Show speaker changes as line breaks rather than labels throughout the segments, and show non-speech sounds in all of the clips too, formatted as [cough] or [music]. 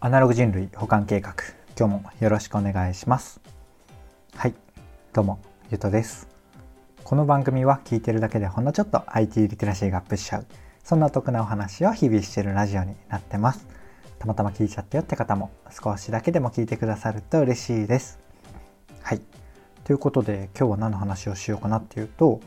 アナログ人類保管計画。今日もよろしくお願いします。はい。どうもゆとです。この番組は聞いてるだけでほんのちょっと IT リテラシーがアップしちゃうそんな得なお話を日々してるラジオになってます。たまたま聞いちゃったよって方も少しだけでも聞いてくださると嬉しいです。はい。ということで今日は何の話をしようかなっていうと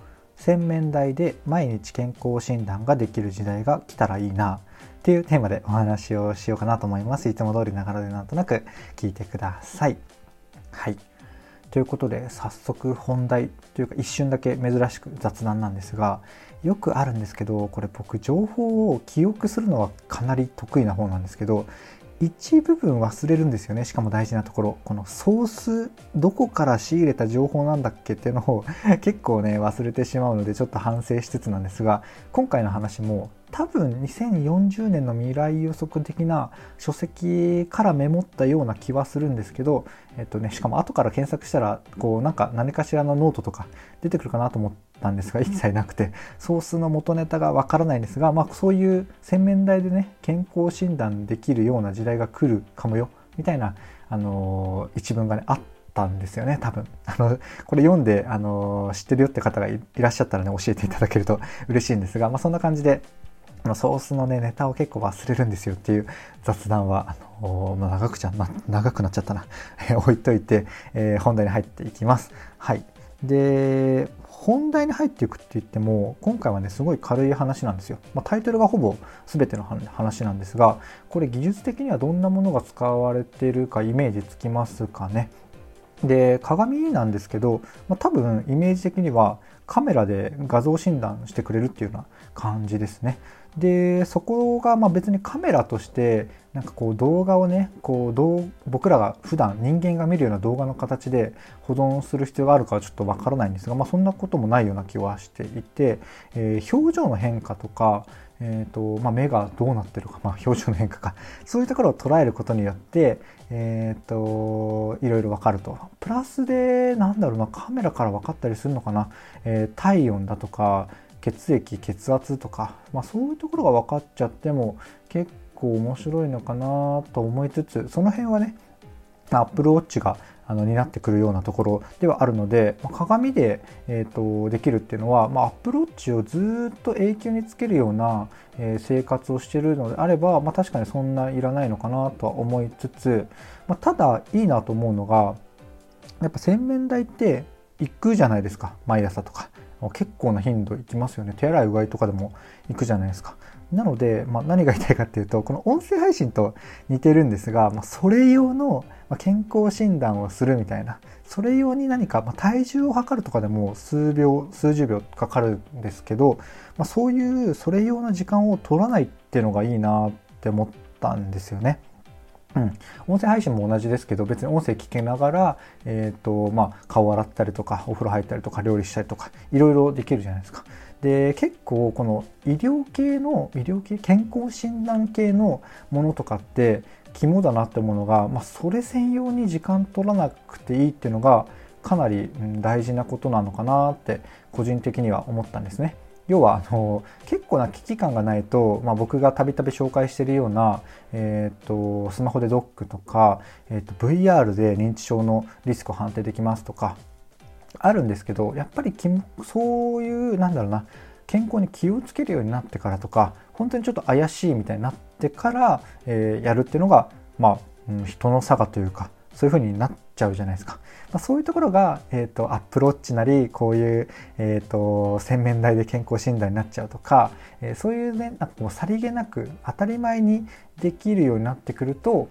洗面台で毎日健康診断ができる時代が来たらいいなっていうテーマでお話をしようかなと思います。いつも通りながらでなんとなく聞いてください。はい。ということで早速本題というか一瞬だけ珍しく雑談なんですがよくあるんですけどこれ僕情報を記憶するのはかなり得意な方なんですけど一部分忘れるんですよね。しかも大事なところ。このソースどこから仕入れた情報なんだっけっていうのを [laughs] 結構ね忘れてしまうのでちょっと反省しつつなんですが今回の話も多分2040年の未来予測的な書籍からメモったような気はするんですけど、えっとね、しかも後から検索したらこうなんか何かしらのノートとか出てくるかなと思ってたんですが [laughs] 一切なくてソースの元ネタがわからないんですが、まあ、そういう洗面台でね健康診断できるような時代が来るかもよみたいな、あのー、一文がねあったんですよね多分。あのこれ読んで、あのー、知ってるよって方がいらっしゃったらね教えていただけると [laughs] 嬉しいんですが、まあ、そんな感じでソースのねネタを結構忘れるんですよっていう雑談はあの、まあ、長くちゃな長くなっちゃったな。[laughs] 置いといて、えー、本題に入っていきます。はい。で本題に入っていくって言っても今回はねすごい軽い話なんですよ、まあ、タイトルがほぼ全ての話なんですがこれ技術的にはどんなものが使われてるかイメージつきますかね。で鏡なんですけど、まあ、多分イメージ的にはカメラで画像診断してくれるっていうような感じですね。でそこがま別にカメラとしてなんかこう動画をねこう僕らが普段人間が見るような動画の形で保存する必要があるかはちょっとわからないんですが、まあ、そんなこともないような気はしていて、えー、表情の変化とか、えーとまあ、目がどうなってるか、まあ、表情の変化かそういうところを捉えることによって、えーと、いろいろ分かると。プラスでなんだろうなカメラから分かったりするのかな、えー、体温だとか血液血圧とか、まあ、そういうところが分かっちゃっても結構面白いのかなと思いつつその辺はねアップルウォッチがあの担ってくるようなところではあるので、まあ、鏡で、えーと、できるっていうのは、まあ、アップルウォッチをずっと永久につけるような、えー、生活をしてるのであれば、まあ、確かにそんないらないのかなとは思いつつ、まあ、ただいいなと思うのがやっぱ洗面台って行くじゃないですか。毎朝とか。結構な頻度行きますよね。手洗いうがいとかでも行くじゃないですか。なので、まあ、何が言いたいかっていうとこの音声配信と似てるんですが、まあ、それ用の健康診断をするみたいなそれ用に何か、まあ、体重を測るとかでも数秒数十秒かかるんですけど、まあ、そういうそれ用の時間を取らないっていうのがいいなって思ったんですよね。うん、音声配信も同じですけど別に音声聞きながら、えーとまあ、顔洗ったりとかお風呂入ったりとか料理したりとかいろいろできるじゃないですか。で結構この医療系の医療系健康診断系のものとかって肝だなって思うのが、まあ、それ専用に時間取らなくていいっていうのがかなり大事なことなのかなって個人的には思ったんですね。要はあの結構な危機感がないと、まあ、僕がたびたび紹介してるような、えーと、スマホでドックとか、えーと、VR で認知症のリスクを判定できますとかあるんですけどやっぱりそういうなんだろうな健康に気をつけるようになってからとか本当にちょっと怪しいみたいになってから、えー、やるっていうのが、まあ、うん、人の差がというかそういう風になっちゃうじゃないですか。まあ、そういうところが、えーと、アップローチなりこういう、えーと、洗面台で健康診断になっちゃうとか、えー、そういうねなんかもうさりげなく当たり前にできるようになってくると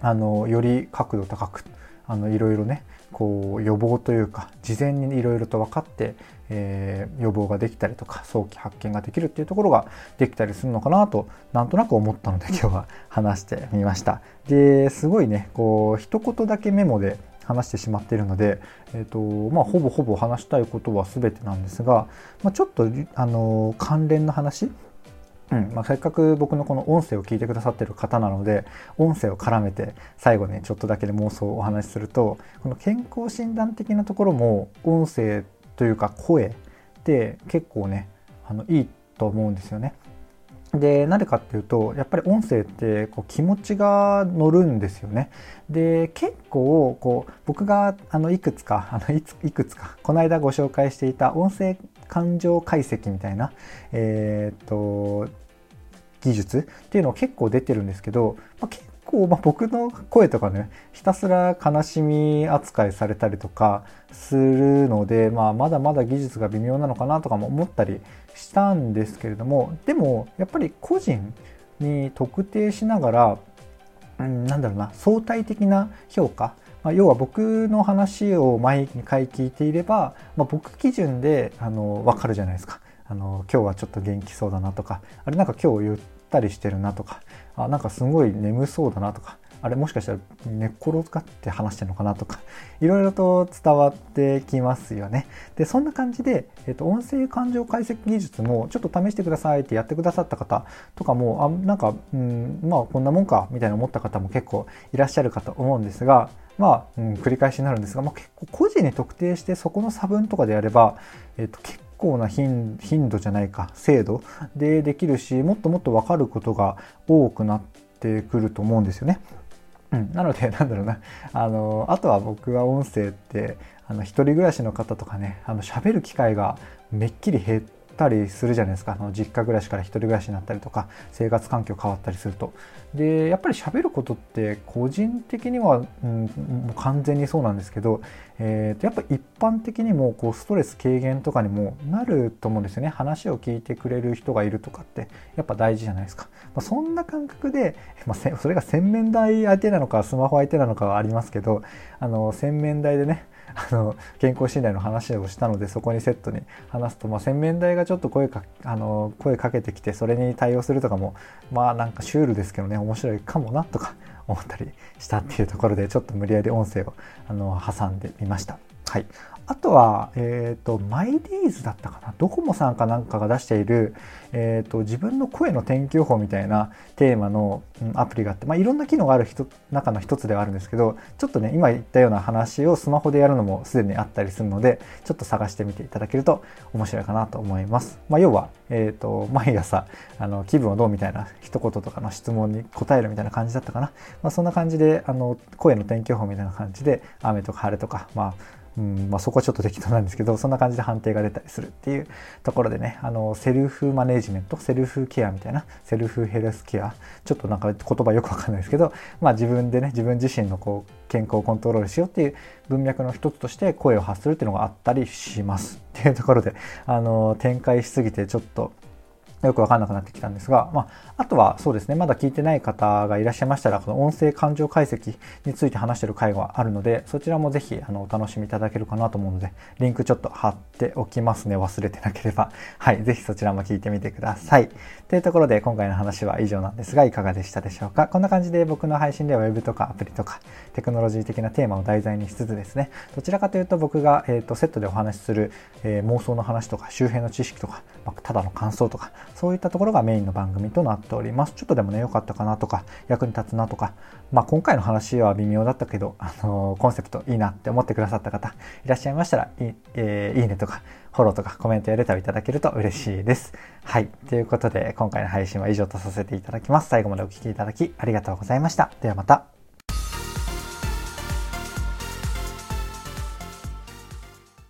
あのより角度高くあのいろいろねこう予防というか事前にいろいろと分かって、えー、予防ができたりとか早期発見ができるっていうところができたりするのかなとなんとなく思ったので今日は話してみました。ですごいねこう一言だけメモで話してしまっているので、えーとまあ、ほぼほぼ話したいことは全てなんですが、まあ、ちょっとあの関連の話うんまあ、せっかく僕のこの音声を聞いてくださってる方なので音声を絡めて最後にちょっとだけで妄想をお話しするとこの健康診断的なところも音声というか声って結構ねあのいいと思うんですよね。で、なぜかっていうと、やっぱり音声ってこう気持ちが乗るんですよね。で、結構、こう、僕があのいくつか、あのいついくつか、この間ご紹介していた音声感情解析みたいな、えー、っと、技術っていうの結構出てるんですけど、まあ、結構、まあ、僕の声とかねひたすら悲しみ扱いされたりとかするので、まあ、まだまだ技術が微妙なのかなとかも思ったりしたんですけれどもでもやっぱり個人に特定しながら、うん、なんだろうな相対的な評価。まあ、要は僕の話を毎回聞いていれば、まあ、僕基準であの分かるじゃないですか。あの今日はちょっと元気そうだなとか。あれなんか今日言ったりしてるなとか。あなんかすごい眠そうだなとか。あれもしかしたら寝っ転がって話してるのかなとか [laughs] いろいろと伝わってきますよね。でそんな感じで、えっと、音声感情解析技術もちょっと試してくださいってやってくださった方とかもあなんか、うん、まあこんなもんかみたいな思った方も結構いらっしゃるかと思うんですがまあ、うん、繰り返しになるんですが、まあ、結構個人に特定してそこの差分とかでやれば、えっと、結構な頻度じゃないか精度でできるしもっともっと分かることが多くなってくると思うんですよね。うん、なのでなんだろうな。あのあとは僕は音声ってあの一人暮らしの方とかねあの喋る機会がめっきり減ってたりするじゃないですか。あの実家暮らしから一人暮らしになったりとか生活環境変わったりすると。でやっぱり喋ることって個人的には、うん、もう完全にそうなんですけど、えー、とやっぱ一般的にもこうストレス軽減とかにもなると思うんですよね。話を聞いてくれる人がいるとかってやっぱ大事じゃないですか、まあ、そんな感覚で、[laughs] まあ、それが洗面台相手なのかスマホ相手なのかはありますけどあの洗面台でねあの健康診断の話をしたのでそこにセットに話すと、まあ、洗面台がちょっと声かあの声かけてきてそれに対応するとかもまあなんかシュールですけどね面白いかもなとか思ったりしたっていうところでちょっと無理やり音声をあの挟んでみました。はい、あとは、えっ、ー、と、マイデイズだったかな？ドコモさんかなんかが出している、えっ、ー、と、自分の声の天気予報みたいなテーマの、うん、アプリがあって、まあ、いろんな機能がある人中の一つではあるんですけど、ちょっとね、今言ったような話をスマホでやるのもすでにあったりするので、ちょっと探してみていただけると面白いかなと思います。まあ、要は、えっ、ー、と、毎朝、あの、気分はどうみたいな一言とかの質問に答えるみたいな感じだったかな？まあ、そんな感じで、あの、声の天気予報みたいな感じで、雨とか晴れとか、まあ、うんまあ、そこはちょっと適当なんですけどそんな感じで判定が出たりするっていうところでねあのセルフマネジメントセルフケアみたいなセルフヘルスケアちょっとなんか言葉よくわかんないですけど、まあ、自分でね自分自身のこう健康をコントロールしようっていう文脈の一つとして声を発するっていうのがあったりしますっていうところであの展開しすぎてちょっとよくわかんなくなってきたんですが、まあ、あとはそうですね、まだ聞いてない方がいらっしゃいましたら、この音声感情解析について話している回があるので、そちらもぜひあのお楽しみいただけるかなと思うので、リンクちょっと貼っておきますね、忘れてなければ。[laughs] はい、ぜひそちらも聞いてみてください。というところで、今回の話は以上なんですが、いかがでしたでしょうか？こんな感じで僕の配信では Web とかアプリとか、テクノロジー的なテーマを題材にしつつですね、どちらかというと僕が、えーと、セットでお話しする、えー、妄想の話とか、周辺の知識とか、まあ、ただの感想とか、そういったところがメインの番組となっております。ちょっとでもね、良かったかなとか、役に立つなとか、まあ、今回の話は微妙だったけど、あのー、コンセプトいいなって思ってくださった方いらっしゃいましたら、い,、えー、いいねとか、フォローとかコメントやレターをいただけると嬉しいです。はい。ということで、今回の配信は以上とさせていただきます。最後までお聴きいただきありがとうございました。ではまた。